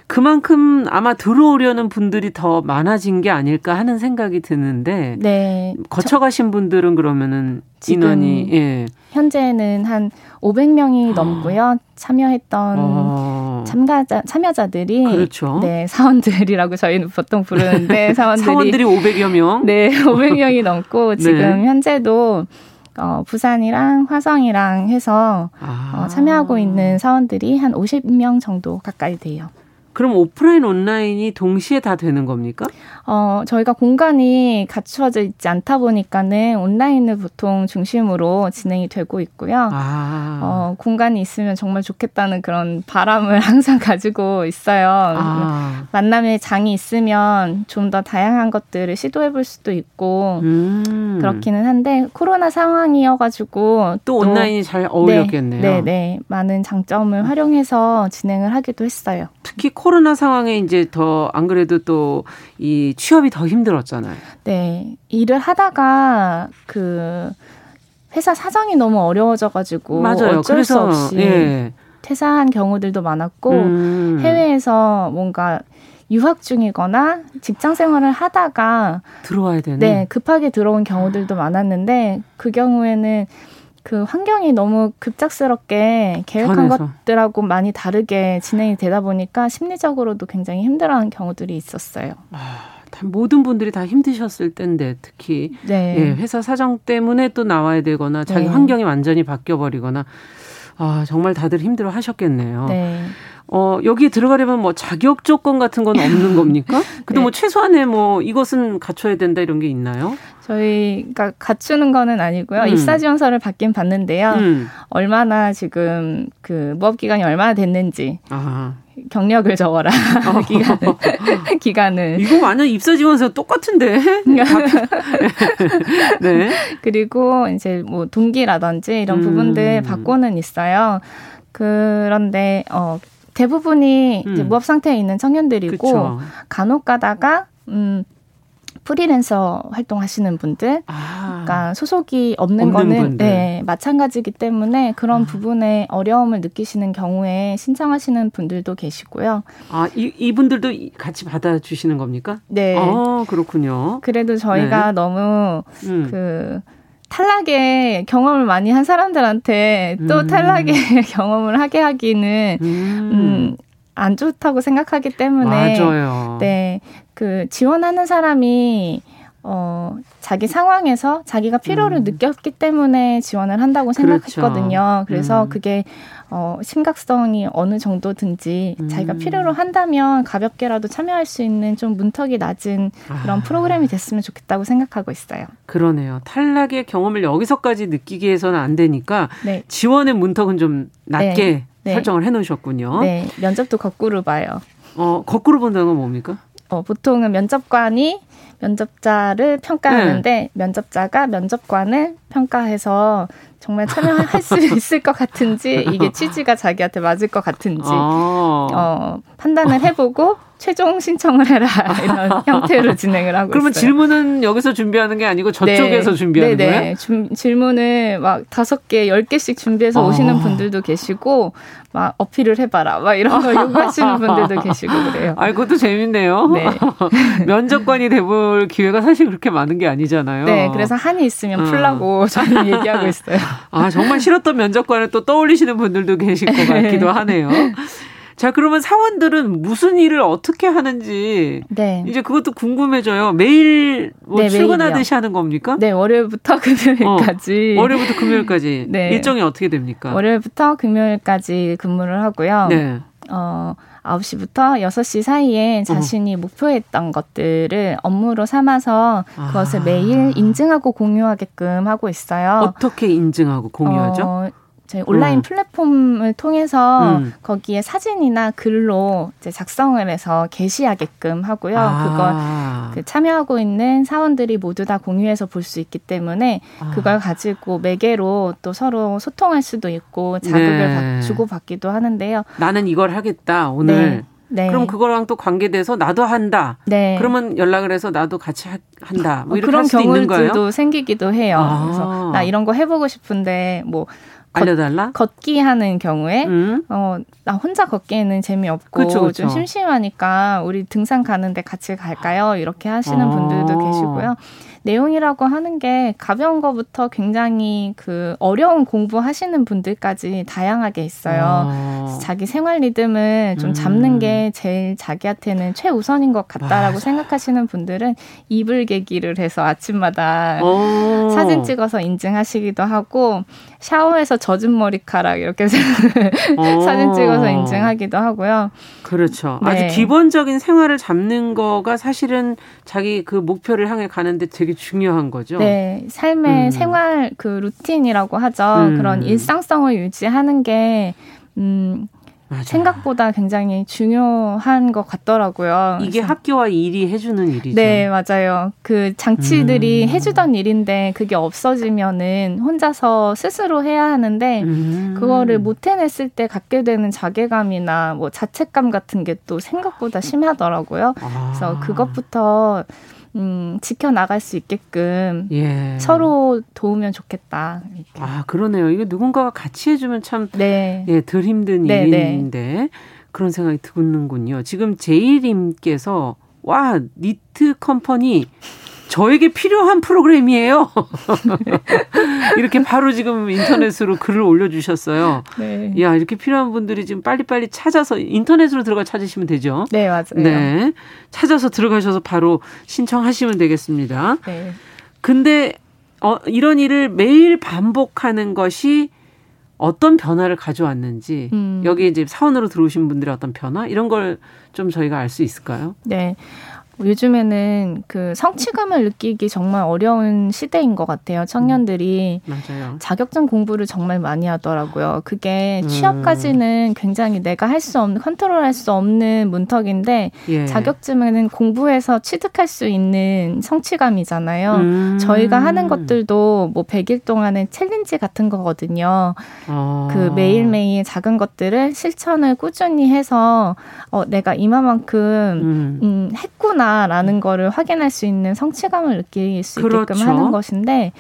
B: 그만큼 아마 들어오려는 분들이 더 많아진 게 아닐까 하는 생각이 드는데 네. 거쳐가신 분들은 그러면은 인원이 예.
F: 현재는 한 500명이 아. 넘고요. 참여했던 아. 참가자 참여자들이 그렇죠. 네, 사원들이라고 저희는 보통 부르는데 (laughs) 사원들이
B: 사원들이 500여 명.
F: 네, 500명이 넘고 네. 지금 네. 현재도 어, 부산이랑 화성이랑 해서 아. 어, 참여하고 있는 사원들이 한 50명 정도 가까이 돼요.
B: 그럼 오프라인 온라인이 동시에 다 되는 겁니까?
F: 어, 저희가 공간이 갖추어져 있지 않다 보니까는 온라인을 보통 중심으로 진행이 되고 있고요. 아. 어, 공간이 있으면 정말 좋겠다는 그런 바람을 (laughs) 항상 가지고 있어요. 아. 만남의 장이 있으면 좀 더 다양한 것들을 시도해 볼 수도 있고 음. 그렇기는 한데 코로나 상황이어가지고
B: 또, 또 온라인이 잘 어울렸겠네요.
F: 네, 네, 네. 많은 장점을 활용해서 진행을 하기도 했어요.
B: 특히 코로나 상황에 이제 더 안 그래도 또 이 취업이 더 힘들었잖아요.
F: 네. 일을 하다가 그 회사 사정이 너무 어려워져 가지고 맞아요. 어쩔 그래서, 수 없이 예. 퇴사한 경우들도 많았고 음. 해외에서 뭔가 유학 중이거나 직장 생활을 하다가
B: 들어와야 되는
F: 네, 급하게 들어온 경우들도 많았는데 그 경우에는 그 환경이 너무 급작스럽게 계획한 변해서. 것들하고 많이 다르게 진행이 되다 보니까 심리적으로도 굉장히 힘들어하는 경우들이 있었어요.
B: 아, 모든 분들이 다 힘드셨을 텐데 특히 네. 예, 회사 사정 때문에 또 나와야 되거나 자기 네. 환경이 완전히 바뀌어 버리거나 아, 정말 다들 힘들어 하셨겠네요. 네. 어, 여기 들어가려면 뭐 자격 조건 같은 건 없는 (laughs) 겁니까? 근데 네. 뭐 최소한의 뭐 이것은 갖춰야 된다 이런 게 있나요?
F: 저희 가 갖추는 거는 아니고요. 음. 입사 지원서를 받긴 받는데요. 음. 얼마나 지금 그 무업 기간이 얼마나 됐는지. 아. 경력을 적어라 기간은 기간은
B: 이거 완전 입사 지원서 똑같은데 (laughs) (laughs)
F: 네 그리고 이제 뭐 동기라든지 이런 음. 부분들 받고는 있어요 그런데 어 대부분이 음. 이제 무업 상태에 있는 청년들이고 그쵸. 간혹 가다가 음 프리랜서 활동하시는 분들, 아. 그러니까 소속이 없는, 없는 거는 분들. 네, 마찬가지기 때문에 그런 아. 부분에 어려움을 느끼시는 경우에 신청하시는 분들도 계시고요.
B: 아, 이, 이분들도 같이 받아주시는 겁니까?
F: 네.
B: 아, 그렇군요.
F: 그래도 저희가 네. 너무 음. 그 탈락의 경험을 많이 한 사람들한테 또 음. 탈락의 (laughs) 경험을 하게 하기는 음. 음, 안 좋다고 생각하기 때문에
B: 맞아요.
F: 네. 그 지원하는 사람이 어, 자기 상황에서 자기가 필요를 음. 느꼈기 때문에 지원을 한다고. 생각했거든요. 그렇죠. 그래서 음. 그게 어, 심각성이 어느 정도든지 음. 자기가 필요로 한다면 가볍게라도 참여할 수 있는 좀 문턱이 낮은 그런 아. 프로그램이 됐으면 좋겠다고 생각하고 있어요.
B: 그러네요. 탈락의 경험을 여기서까지 느끼게 해서는 안 되니까 네. 지원의 문턱은 좀 낮게 네. 네. 설정을 해 놓으셨군요.
F: 네. 면접도 거꾸로 봐요.
B: 어, 거꾸로 본다는 건 뭡니까?
F: 어, 보통은 면접관이 면접자를 평가하는데 네. 면접자가 면접관을 평가해서 정말 참여할 수 (laughs) 있을 것 같은지 이게 취지가 자기한테 맞을 것 같은지 아. 어, 판단을 해보고 최종 신청을 해라 (laughs) 이런 형태로 진행을 하고
B: 그러면
F: 있어요.
B: 질문은 여기서 준비하는 게 아니고 저쪽에서 네. 준비하는 네, 네. 거예요? 주,
F: 질문을 막 다섯 개, 열 개씩 준비해서 아. 오시는 분들도 계시고 막 어필을 해봐라 막 이런 걸 요구하시는 (laughs) 분들도 계시고 그래요.
B: 아, 그것도 재밌네요. 네. 면접관이 돼볼 기회가 사실 그렇게 많은 게 아니잖아요.
F: 네, 그래서 한이 있으면 어. 풀라고 저는 얘기하고 있어요.
B: 아, 정말 싫었던 면접관을 또 떠올리시는 분들도 계실 것 같기도 (laughs) 하네요. 자, 그러면 사원들은 무슨 일을 어떻게 하는지 네. 이제 그것도 궁금해져요. 매일 뭐 네, 출근하듯이 매일이요. 하는 겁니까?
F: 네, 월요일부터 (laughs) 금요일까지.
B: 어, 월요일부터 금요일까지. (laughs) 네. 일정이 어떻게 됩니까?
F: 월요일부터 금요일까지 근무를 하고요. 네. 어, 9시부터 6시 사이에 자신이 어. 목표했던 것들을 업무로 삼아서 그것을 아. 매일 인증하고 공유하게끔 하고 있어요.
B: 어떻게 인증하고 공유하죠? 어,
F: 저희 온라인 음. 플랫폼을 통해서 음. 거기에 사진이나 글로 이제 작성을 해서 게시하게끔 하고요. 아. 그걸 그 참여하고 있는 사원들이 모두 다 공유해서 볼 수 있기 때문에 아. 그걸 가지고 매개로 또 서로 소통할 수도 있고 자극을 네. 주고 받기도 하는데요.
B: 나는 이걸 하겠다 오늘. 네. 네. 그럼 그거랑 또 관계돼서 나도 한다. 네. 그러면 연락을 해서 나도 같이 한다. 뭐 이렇게
F: 그런 경우들도 생기기도 해요. 아. 그래서 나 이런 거 해보고 싶은데 뭐
B: 알려달라?
F: 걷기 하는 경우에 음? 어, 나 혼자 걷기에는 재미없고 그쵸, 그쵸. 좀 심심하니까 우리 등산 가는데 같이 갈까요? 이렇게 하시는 아. 분들도 계시고요. 내용이라고 하는 게 가벼운 거부터 굉장히 그 어려운 공부하시는 분들까지 다양하게 있어요. 아. 자기 생활 리듬을 좀 잡는 음. 게 제일 자기한테는 최우선인 것 같다라고 맞아. 생각하시는 분들은 이불 개기를 해서 아침마다 오. 어. 사진 찍어서 인증하시기도 하고 샤워해서 젖은 머리카락 이렇게 (laughs) 사진 찍어서 인증하기도 하고요.
B: 그렇죠. 네. 아주 기본적인 생활을 잡는 거가 사실은 자기 그 목표를 향해 가는데 되게 중요한 거죠.
F: 네, 삶의 음. 생활 그 루틴이라고 하죠. 음. 그런 일상성을 유지하는 게 음, 맞아. 생각보다 굉장히 중요한 것 같더라고요.
B: 이게 학교와 일이 해주는 일이죠.
F: 네, 맞아요. 그 장치들이 음. 해주던 일인데 그게 없어지면은 혼자서 스스로 해야 하는데 음. 그거를 못 해냈을 때 갖게 되는 자괴감이나 뭐 자책감 같은 게 또 생각보다 심하더라고요. 아. 그래서 그것부터 음, 지켜나갈 수 있게끔 예. 서로 도우면 좋겠다.
B: 이렇게. 아, 그러네요. 이거 누군가가 같이 해주면 참, 네. 예, 덜 힘든 네, 네. 일인데, 네. 그런 생각이 드는군요. 지금 제이님께서, 와, 니트 컴퍼니, 저에게 필요한 프로그램이에요. (laughs) 이렇게 바로 지금 인터넷으로 글을 올려주셨어요. 네. 야, 이렇게 필요한 분들이 지금 빨리빨리 찾아서 인터넷으로 들어가 찾으시면 되죠.
F: 네, 맞아요.
B: 네. 찾아서 들어가셔서 바로 신청하시면 되겠습니다. 네. 근데, 어, 이런 일을 매일 반복하는 것이 어떤 변화를 가져왔는지 음. 여기 이제 사원으로 들어오신 분들의 어떤 변화 이런 걸 좀 저희가 알 수 있을까요?
F: 네. 요즘에는 그 성취감을 느끼기 정말 어려운 시대인 것 같아요. 청년들이
B: 음, 맞아요.
F: 자격증 공부를 정말 많이 하더라고요. 그게 음. 취업까지는 굉장히 내가 할 수 없는 컨트롤할 수 없는 문턱인데 예. 자격증은 공부해서 취득할 수 있는 성취감이잖아요. 음. 저희가 하는 것들도 뭐 100일 동안의 challenge 같은 거거든요. 어. 그 매일매일 작은 것들을 실천을 꾸준히 해서 어 내가 이만큼 음, 음 했구나 하구나라는 거를 확인할 수 있는 성취감을 느낄 수 그렇죠. 있게끔 하는 것인데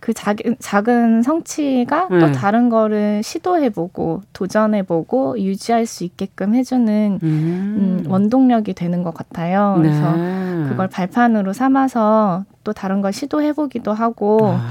F: 그 작은, 작은 성취가 네. 또 다른 거를 시도해보고 도전해보고 유지할 수 있게끔 해주는 음. 음, 원동력이 되는 것 같아요. 그래서 네. 그걸 발판으로 삼아서 또 다른 걸 시도해보기도 하고 아.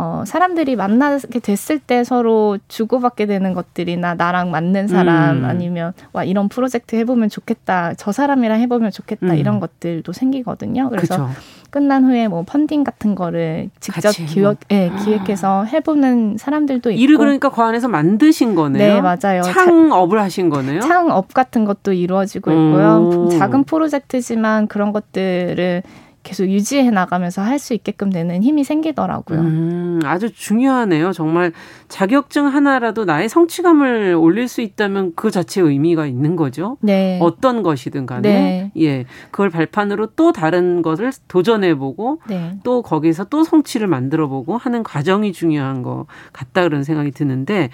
F: 어, 사람들이 만나게 됐을 때 서로 주고받게 되는 것들이나 나랑 맞는 사람 음. 아니면 와 이런 프로젝트 해보면 좋겠다 저 사람이랑 해보면 좋겠다 음. 이런 것들도 생기거든요. 그래서 그쵸. 끝난 후에 뭐 펀딩 같은 거를 직접 기획, 예, 기획해서 해보는 사람들도 있고.
B: 일을 그러니까 그 안에서 만드신 거네요.
F: 네, 맞아요.
B: 창업을 하신 거네요.
F: 창업 같은 것도 이루어지고 있고요. 오. 작은 프로젝트지만 그런 것들을 계속 유지해 나가면서 할 수 있게끔 되는 힘이 생기더라고요.
B: 음, 아주 중요하네요. 정말 자격증 하나라도 나의 성취감을 올릴 수 있다면 그 자체의 의미가 있는 거죠.
F: 네.
B: 어떤 것이든 간에. 네. 예. 그걸 발판으로 또 다른 것을 도전해 보고 네. 또 거기서 또 성취를 만들어 보고 하는 과정이 중요한 것 같다 그런 생각이 드는데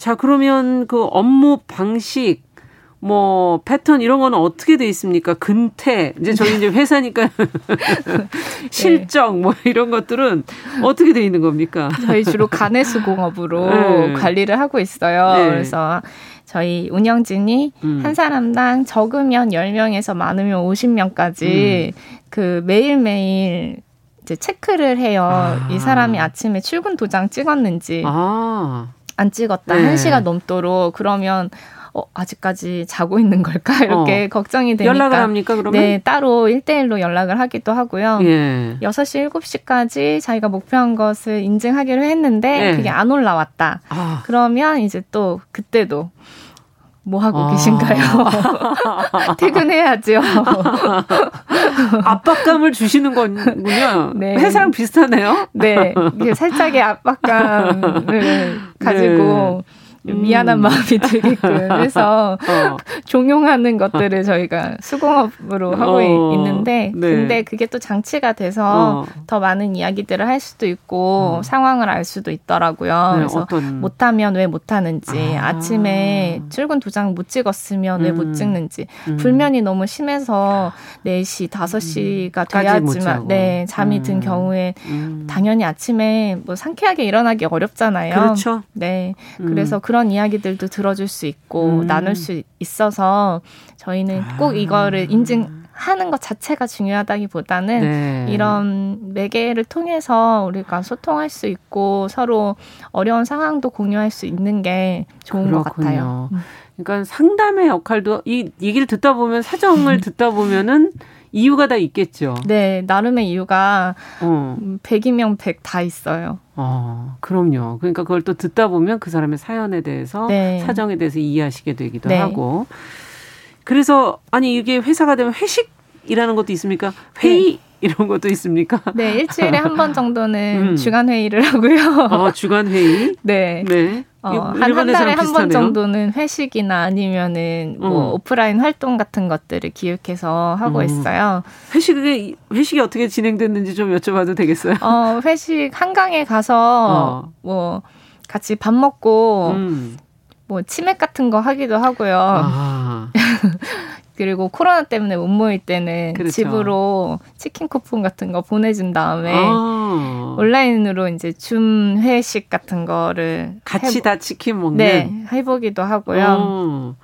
B: 자, 그러면 그 업무 방식 뭐 패턴 이런 거는 어떻게 돼 있습니까? 근태 이제 저희 이제 회사니까 (laughs) 실적 뭐 이런 것들은 어떻게 돼 있는 겁니까?
F: 저희 주로 간해수공업으로 (laughs) 네. 관리를 하고 있어요. 네. 그래서 저희 운영진이 음. 한 사람당 적으면 10명에서 많으면 50명까지 음. 그 매일매일 이제 체크를 해요. 아. 이 사람이 아침에 출근 도장 찍었는지 아. 안 찍었다. 네. 1시간 넘도록 그러면 어, 아직까지 자고 있는 걸까? (laughs) 이렇게 어. 걱정이 되니까.
B: 연락을 합니까, 그러면?
F: 네, 따로 1대1로 연락을 하기도 하고요. 예. 6시, 7시까지 자기가 목표한 것을 인증하기로 했는데, 예. 그게 안 올라왔다. 아. 그러면 이제 또, 그때도, 뭐 하고 아. 계신가요? (laughs) (laughs) 퇴근해야죠.
B: 압박감을 주시는 거군요. 네. 회사랑 비슷하네요.
F: 네. 살짝의 압박감을 가지고 네. 미안한 음. 마음이 들게끔 (laughs) 해서 어. 종용하는 것들을 저희가 수공업으로 하고 어. 있는데 네. 근데 그게 또 장치가 돼서 어. 더 많은 이야기들을 할 수도 있고 어. 상황을 알 수도 있더라고요. 네, 그래서 어떤... 못하면 왜 못하는지 아. 침에 출근 도장 못 찍었으면 음. 왜못 찍는지 음. 불면이 너무 심해서 4시, 5시가 돼야지만 네 잠이 든 음. 경우에 음. 당연히 아침에 뭐 상쾌하게 일어나기 어렵잖아요.
B: 그렇죠.
F: 네. 그래서 그 그런 이야기들도 들어줄 수 있고 음. 나눌 수 있어서 저희는 꼭 이거를 아. 인증하는 것 자체가 중요하다기보다는 네. 이런 매개를 통해서 우리가 소통할 수 있고 서로 어려운 상황도 공유할 수 있는 게 좋은 그렇군요. 것 같아요. 음.
B: 그러니까 상담의 역할도 이 얘기를 듣다 보면 사정을 (laughs) 듣다 보면은 이유가 다 있겠죠.
F: 네, 나름의 이유가 어. 100이면 100 다 있어요.
B: 어, 그럼요. 그러니까 그걸 또 듣다 보면 그 사람의 사연에 대해서 네. 사정에 대해서 이해하시게 되기도 네. 하고. 그래서 아니 이게 회사가 되면 회식이라는 것도 있습니까? 회의 네. 이런 것도 있습니까?
F: 네, 일주일에 한 번 정도는 음. 주간 회의를 하고요.
B: 어, 주간 회의? (laughs)
F: 네. 네. 어, 한 한 달에 한 번 정도는 회식이나 아니면은 뭐 어. 오프라인 활동 같은 것들을 기획해서 하고 어. 있어요.
B: 회식이 회식이 어떻게 진행됐는지 좀 여쭤봐도 되겠어요?
F: 어, 회식 한강에 가서 어. 뭐 같이 밥 먹고 음. 뭐 치맥 같은 거 하기도 하고요. 아. (laughs) 그리고 코로나 때문에 못 모일 때는 그렇죠. 집으로 치킨 쿠폰 같은 거 보내준 다음에 아. 온라인으로 이제 줌 회식 같은 거를
B: 같이 해보, 다 치킨 먹는
F: 네 해보기도 하고요. 어.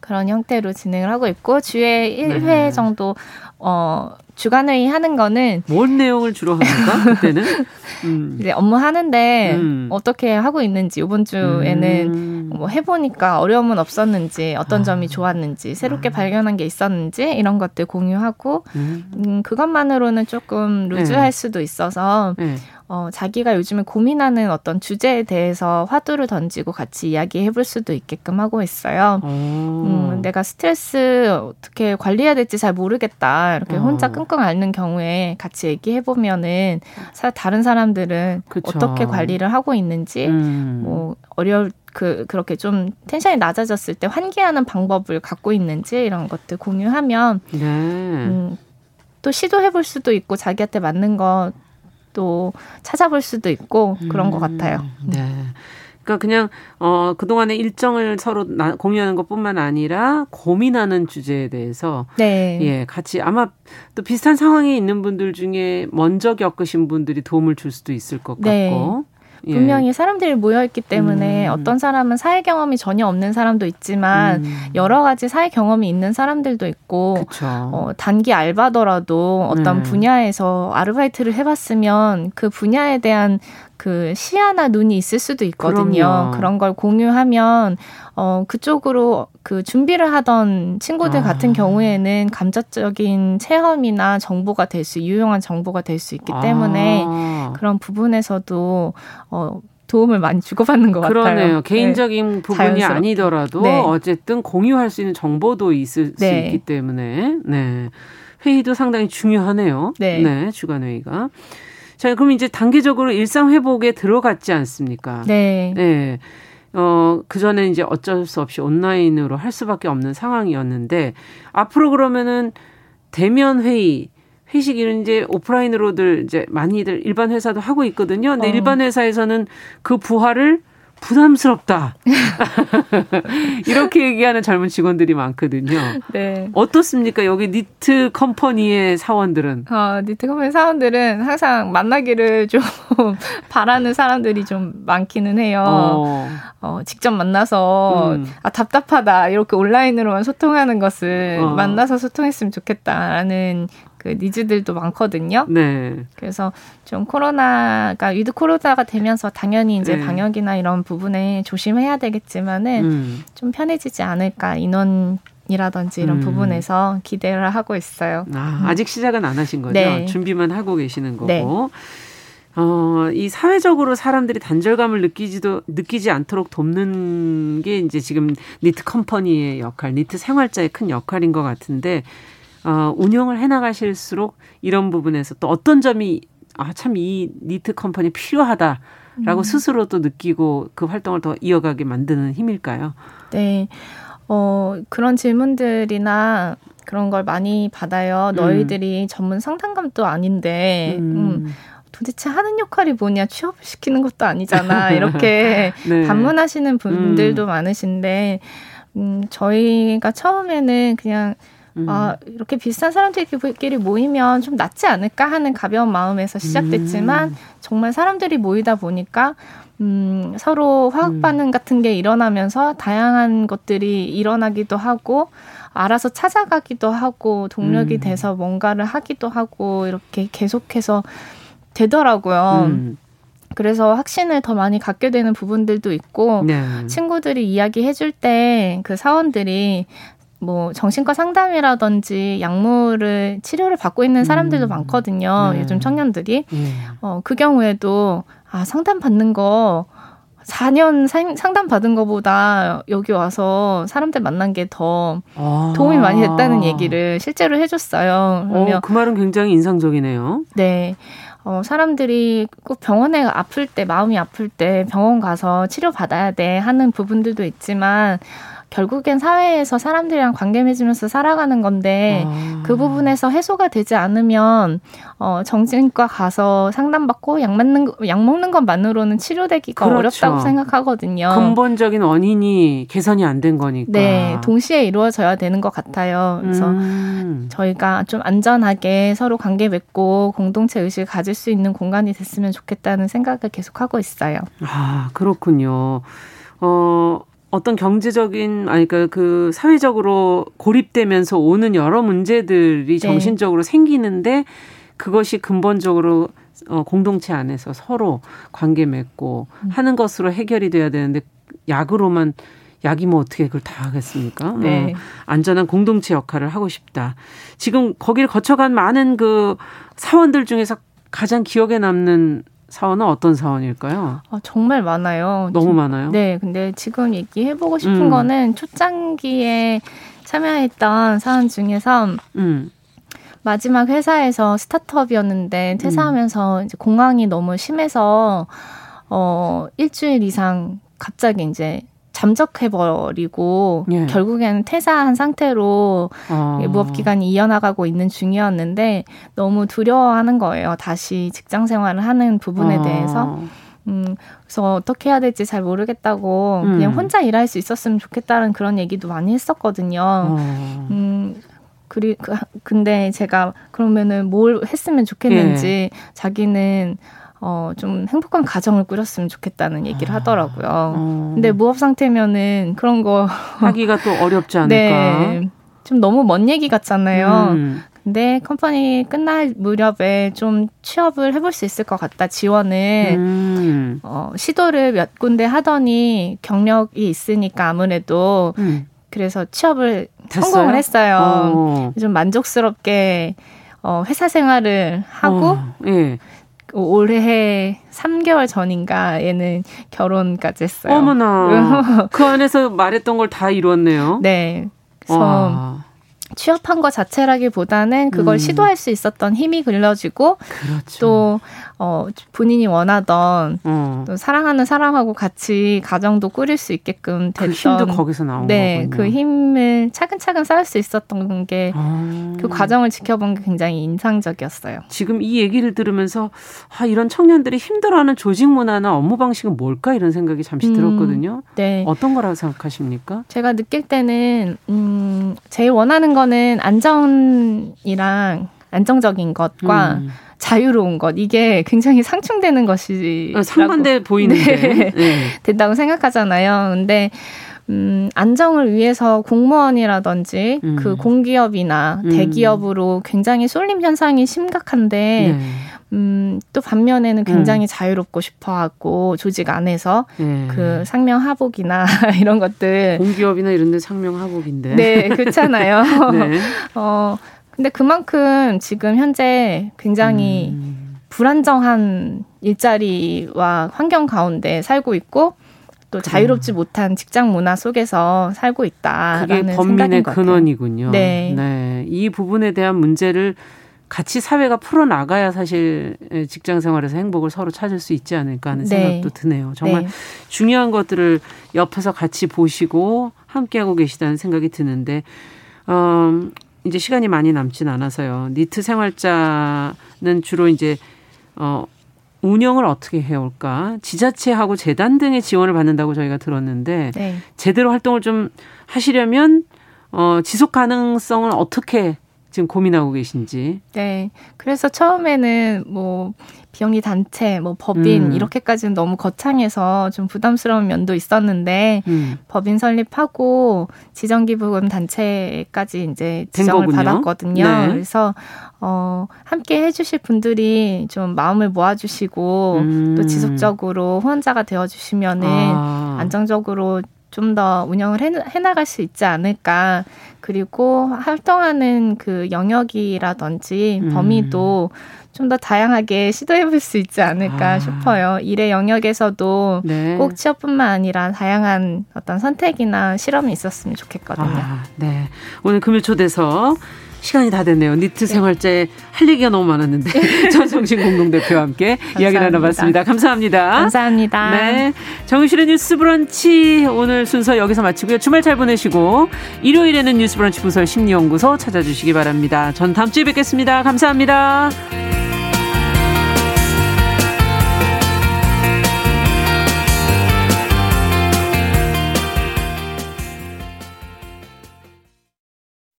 F: 그런 형태로 진행을 하고 있고 주에 1회 네. 정도 어 주간회의 하는 거는
B: 뭔 내용을 주로 합니까? 그때는 (laughs)
F: 음. 이제 업무 하는데 음. 어떻게 하고 있는지 이번 주에는 음. 뭐 해보니까 어려움은 없었는지 어떤 아. 점이 좋았는지 새롭게 아. 발견한 게 있었는지 이런 것들 공유하고 음. 음 그것만으로는 조금 루즈할 네. 수도 있어서 네. 어, 자기가 요즘에 고민하는 어떤 주제에 대해서 화두를 던지고 같이 이야기해 볼 수도 있게끔 하고 있어요. 음, 내가 스트레스 어떻게 관리해야 될지 잘 모르겠다. 이렇게 어. 혼자 끙끙 앓는 경우에 같이 얘기해 보면은 다른 사람들은 그쵸. 어떻게 관리를 하고 있는지 음. 뭐 어려울 그 그렇게 좀 텐션이 낮아졌을 때 환기하는 방법을 갖고 있는지 이런 것들 공유하면 네. 음, 또 시도해 볼 수도 있고 자기한테 맞는 것 또 찾아볼 수도 있고 그런 음, 것 같아요.
B: 네. 그러니까 그냥 어 그동안의 일정을 서로 나, 공유하는 것뿐만 아니라 고민하는 주제에 대해서 네. 예, 같이 아마 또 비슷한 상황에 있는 분들 중에 먼저 겪으신 분들이 도움을 줄 수도 있을 것 네. 같고
F: 예. 분명히 사람들이 모여있기 때문에 음. 어떤 사람은 사회 경험이 전혀 없는 사람도 있지만 음. 여러 가지 사회 경험이 있는 사람들도 있고 어, 단기 알바더라도 어떤 네. 분야에서 아르바이트를 해봤으면 그 분야에 대한 그 시야나 눈이 있을 수도 있거든요. 그럼요. 그런 걸 공유하면 어 그쪽으로 그 준비를 하던 친구들 아. 같은 경우에는 감정적인 체험이나 정보가 될 수 유용한 정보가 될 수 있기 때문에 아. 그런 부분에서도 어 도움을 많이 주고받는 것
B: 그러네요.
F: 같아요.
B: 그러네요. 개인적인 네. 부분이 자연스럽게. 아니더라도 네. 어쨌든 공유할 수 있는 정보도 있을 네. 수 있기 때문에 네. 회의도 상당히 중요하네요. 네. 네 주간 회의가. 자, 그럼 이제 단계적으로 일상 회복에 들어갔지 않습니까? 네. 네. 어, 그전에 이제 어쩔 수 없이 온라인으로 할 수밖에 없는 상황이었는데, 앞으로 그러면은 대면 회의, 회식일은 이제 오프라인으로들 이제 많이들 일반 회사도 하고 있거든요. 근데 어. 일반 회사에서는 그 부하를 부담스럽다. (laughs) 이렇게 얘기하는 젊은 직원들이 많거든요. 네. 어떻습니까? 여기 니트 컴퍼니의 사원들은?
F: 어, 니트 컴퍼니 사원들은 항상 만나기를 좀 (laughs) 바라는 사람들이 좀 많기는 해요. 어. 어 직접 만나서 음. 아, 답답하다. 이렇게 온라인으로만 소통하는 것을 어. 만나서 소통했으면 좋겠다라는 그 needs들도 많거든요. 네. 그래서 좀 코로나가 with 코로나가 되면서 당연히 이제 네. 방역이나 이런 부분에 조심해야 되겠지만은 음. 좀 편해지지 않을까 인원 이라든지 이런 음. 부분에서 기대를 하고 있어요.
B: 아, 아직 시작은 안 하신 거죠? 네. 준비만 하고 계시는 거고. 네. 어, 이 사회적으로 사람들이 단절감을 느끼지도 느끼지 않도록 돕는 게 이제 지금 니트 컴퍼니의 역할, 니트 생활자의 큰 역할인 것 같은데 어, 운영을 해나가실수록 이런 부분에서 또 어떤 점이 아, 참 이 니트 컴퍼니 필요하다 라고 음. 스스로 도 느끼고 그 활동을 더 이어가게 만드는 힘일까요?
F: 네. 어, 그런 질문들이나 그런 걸 많이 받아요. 음. 너희들이 전문 상담감도 아닌데, 음. 음. 도대체 하는 역할이 뭐냐 취업을 시키는 것도 아니잖아 이렇게 (laughs) 네. 반문하시는 분들도 음. 많으신데 음 저희가 처음에는 그냥 음. 아, 이렇게 비슷한 사람들끼리 모이면 좀 낫지 않을까 하는 가벼운 마음에서 시작됐지만 음. 정말 사람들이 모이다 보니까 음, 서로 화학 반응 음. 같은 게 일어나면서 다양한 것들이 일어나기도 하고 알아서 찾아가기도 하고 동력이 음. 돼서 뭔가를 하기도 하고 이렇게 계속해서 되더라고요. 음. 그래서 확신을 더 많이 갖게 되는 부분들도 있고 네. 친구들이 이야기해 줄 때 그 사원들이 뭐 정신과 상담이라든지 약물을 치료를 받고 있는 사람들도 음. 많거든요. 네. 요즘 청년들이. 네. 어, 그 경우에도 아, 상담 받는 거 4년 상담 받은 거보다 여기 와서 사람들 만난 게더 아. 도움이 많이 됐다는 얘기를 실제로 해줬어요.
B: 그러면 어, 그 말은 굉장히 인상적이네요.
F: 네. 어, 사람들이 꼭 병원에 아플 때, 마음이 아플 때 병원 가서 치료 받아야 돼 하는 부분들도 있지만, 결국엔 사회에서 사람들이랑 관계 맺으면서 살아가는 건데 아. 그 부분에서 해소가 되지 않으면 어 정신과 가서 상담받고 약 맞는 약 먹는 것만으로는 치료되기가 그렇죠. 어렵다고 생각하거든요.
B: 근본적인 원인이 개선이 안 된 거니까.
F: 네, 동시에 이루어져야 되는 것 같아요. 그래서 음. 저희가 좀 안전하게 서로 관계 맺고 공동체 의식을 가질 수 있는 공간이 됐으면 좋겠다는 생각을 계속 하고 있어요.
B: 아, 그렇군요. 어, 어떤 경제적인 아니 그그 그 사회적으로 고립되면서 오는 여러 문제들이 네. 정신적으로 생기는데 그것이 근본적으로 어 공동체 안에서 서로 관계 맺고 음. 하는 것으로 해결이 돼야 되는데 약으로만 약이 뭐 어떻게 그걸 다 하겠습니까? 네. 어, 안전한 공동체 역할을 하고 싶다. 지금 거기를 거쳐간 많은 그 사원들 중에서 가장 기억에 남는 사원은 어떤 사원일까요?
F: 아, 정말 많아요.
B: 너무 많아요.
F: 네, 근데 지금 얘기해보고 싶은 음. 거는 초창기에 참여했던 사원 중에서 음. 마지막 회사에서 스타트업이었는데 퇴사하면서 음. 이제 공황이 너무 심해서 어 일주일 이상 갑자기 이제 잠적해버리고 예. 결국에는 퇴사한 상태로 아. 무업 기간이 이어나가고 있는 중이었는데 너무 두려워하는 거예요. 다시 직장 생활을 하는 부분에 아. 대해서. 음, 그래서 어떻게 해야 될지 잘 모르겠다고 음. 그냥 혼자 일할 수 있었으면 좋겠다는 그런 얘기도 많이 했었거든요. 어. 음, 그리 그, 근데 제가 그러면은 뭘 했으면 좋겠는지 예. 자기는 어, 좀 행복한 가정을 꾸렸으면 좋겠다는 얘기를 아, 하더라고요. 어. 근데 무업 상태면은 그런 거 (laughs)
B: 하기가 또 어렵지 않을까? 네.
F: 좀 너무 먼 얘기 같잖아요. 음. 근데 컴퍼니 끝날 무렵에 좀 취업을 해볼 수 있을 것 같다 지원을 음. 어, 시도를 몇 군데 하더니 경력이 있으니까 아무래도 음. 그래서 취업을 됐어요? 성공을 했어요. 어. 좀 만족스럽게 어, 회사 생활을 하고 어. 예. 올해 3개월 전인가 얘는 결혼까지 했어요.
B: 어머나. (laughs) 그 안에서 말했던 걸 다 이뤘네요.
F: 네. 그래서 와. 취업한 것 자체라기보다는 그걸 음. 시도할 수 있었던 힘이 길러지고 그렇죠. 또 어, 본인이 원하던 어. 또 사랑하는 사람하고 같이 가정도 꾸릴 수 있게끔 됐던 그
B: 힘도 거기서 나온
F: 네,
B: 거군요.
F: 그 힘을 차근차근 쌓을 수 있었던 게그 아. 과정을 지켜본 게 굉장히 인상적이었어요.
B: 지금 이 얘기를 들으면서 아, 이런 청년들이 힘들어하는 조직 문화나 업무 방식은 뭘까 이런 생각이 잠시 음, 들었거든요. 네. 어떤 거라고 생각하십니까?
F: 제가 느낄 때는 음, 제일 원하는 거는 안정이랑 안정적인 것과 음. 자유로운 것 이게 굉장히 상충되는 것이
B: 어, 상반돼 보이는데 네. 네.
F: 된다고 생각하잖아요. 근데 음, 안정을 위해서 공무원이라든지 음. 그 공기업이나 음. 대기업으로 굉장히 쏠림 현상이 심각한데 네. 음, 또 반면에는 굉장히 음. 자유롭고 싶어 하고 조직 안에서 네. 그 상명 하복이나 (laughs) 이런 것들
B: 공기업이나 이런 데 상명 하복인데.
F: 네, 그렇잖아요. (laughs) 네. 어, 근데 그만큼 지금 현재 굉장히 음. 불안정한 일자리와 환경 가운데 살고 있고 또 자유롭지 못한 직장 문화 속에서 살고 있다라는
B: 그게 범민의 근원이군요. 네. 네. 이 부분에 대한 문제를 같이 사회가 풀어 나가야 사실 직장 생활에서 행복을 서로 찾을 수 있지 않을까 하는 네. 생각도 드네요. 정말 네. 중요한 것들을 옆에서 같이 보시고 함께하고 계시다는 생각이 드는데, 음, 이제 시간이 많이 남진 않아서요. 니트 생활자는 주로 이제 어 운영을 어떻게 해올까? 지자체하고 재단 등의 지원을 받는다고 저희가 들었는데 네. 제대로 활동을 좀 하시려면 어 지속 가능성을 어떻게 지금 고민하고 계신지.
F: 네. 그래서 처음에는 뭐 비영리 단체, 뭐 법인 음. 이렇게까지는 너무 거창해서 좀 부담스러운 면도 있었는데 음. 법인 설립하고 지정 기부금 단체까지 이제 지정을 받았거든요. 네. 그래서 어 함께 해 주실 분들이 좀 마음을 모아 주시고 음. 또 지속적으로 후원자가 되어 주시면은 아. 안정적으로 좀 더 운영을 해, 해나갈 수 있지 않을까. 그리고 활동하는 그 영역이라든지 음. 범위도 좀더 다양하게 시도해 볼 수 있지 않을까 아. 싶어요. 일의 영역에서도 네. 꼭 취업뿐만 아니라 다양한 어떤 선택이나 실험이 있었으면 좋겠거든요. 아,
B: 네. 오늘 금요 초대석 시간이 다 됐네요. 니트 생활제 할 얘기가 너무 많았는데 (laughs) 전성신 공동대표와 함께 이야기 나눠봤습니다. 감사합니다.
F: 감사합니다.
B: 네, 정유실의 뉴스브런치 오늘 순서 여기서 마치고요. 주말 잘 보내시고 일요일에는 뉴스브런치 부설 심리연구소 찾아주시기 바랍니다. 전 다음 주에 뵙겠습니다. 감사합니다.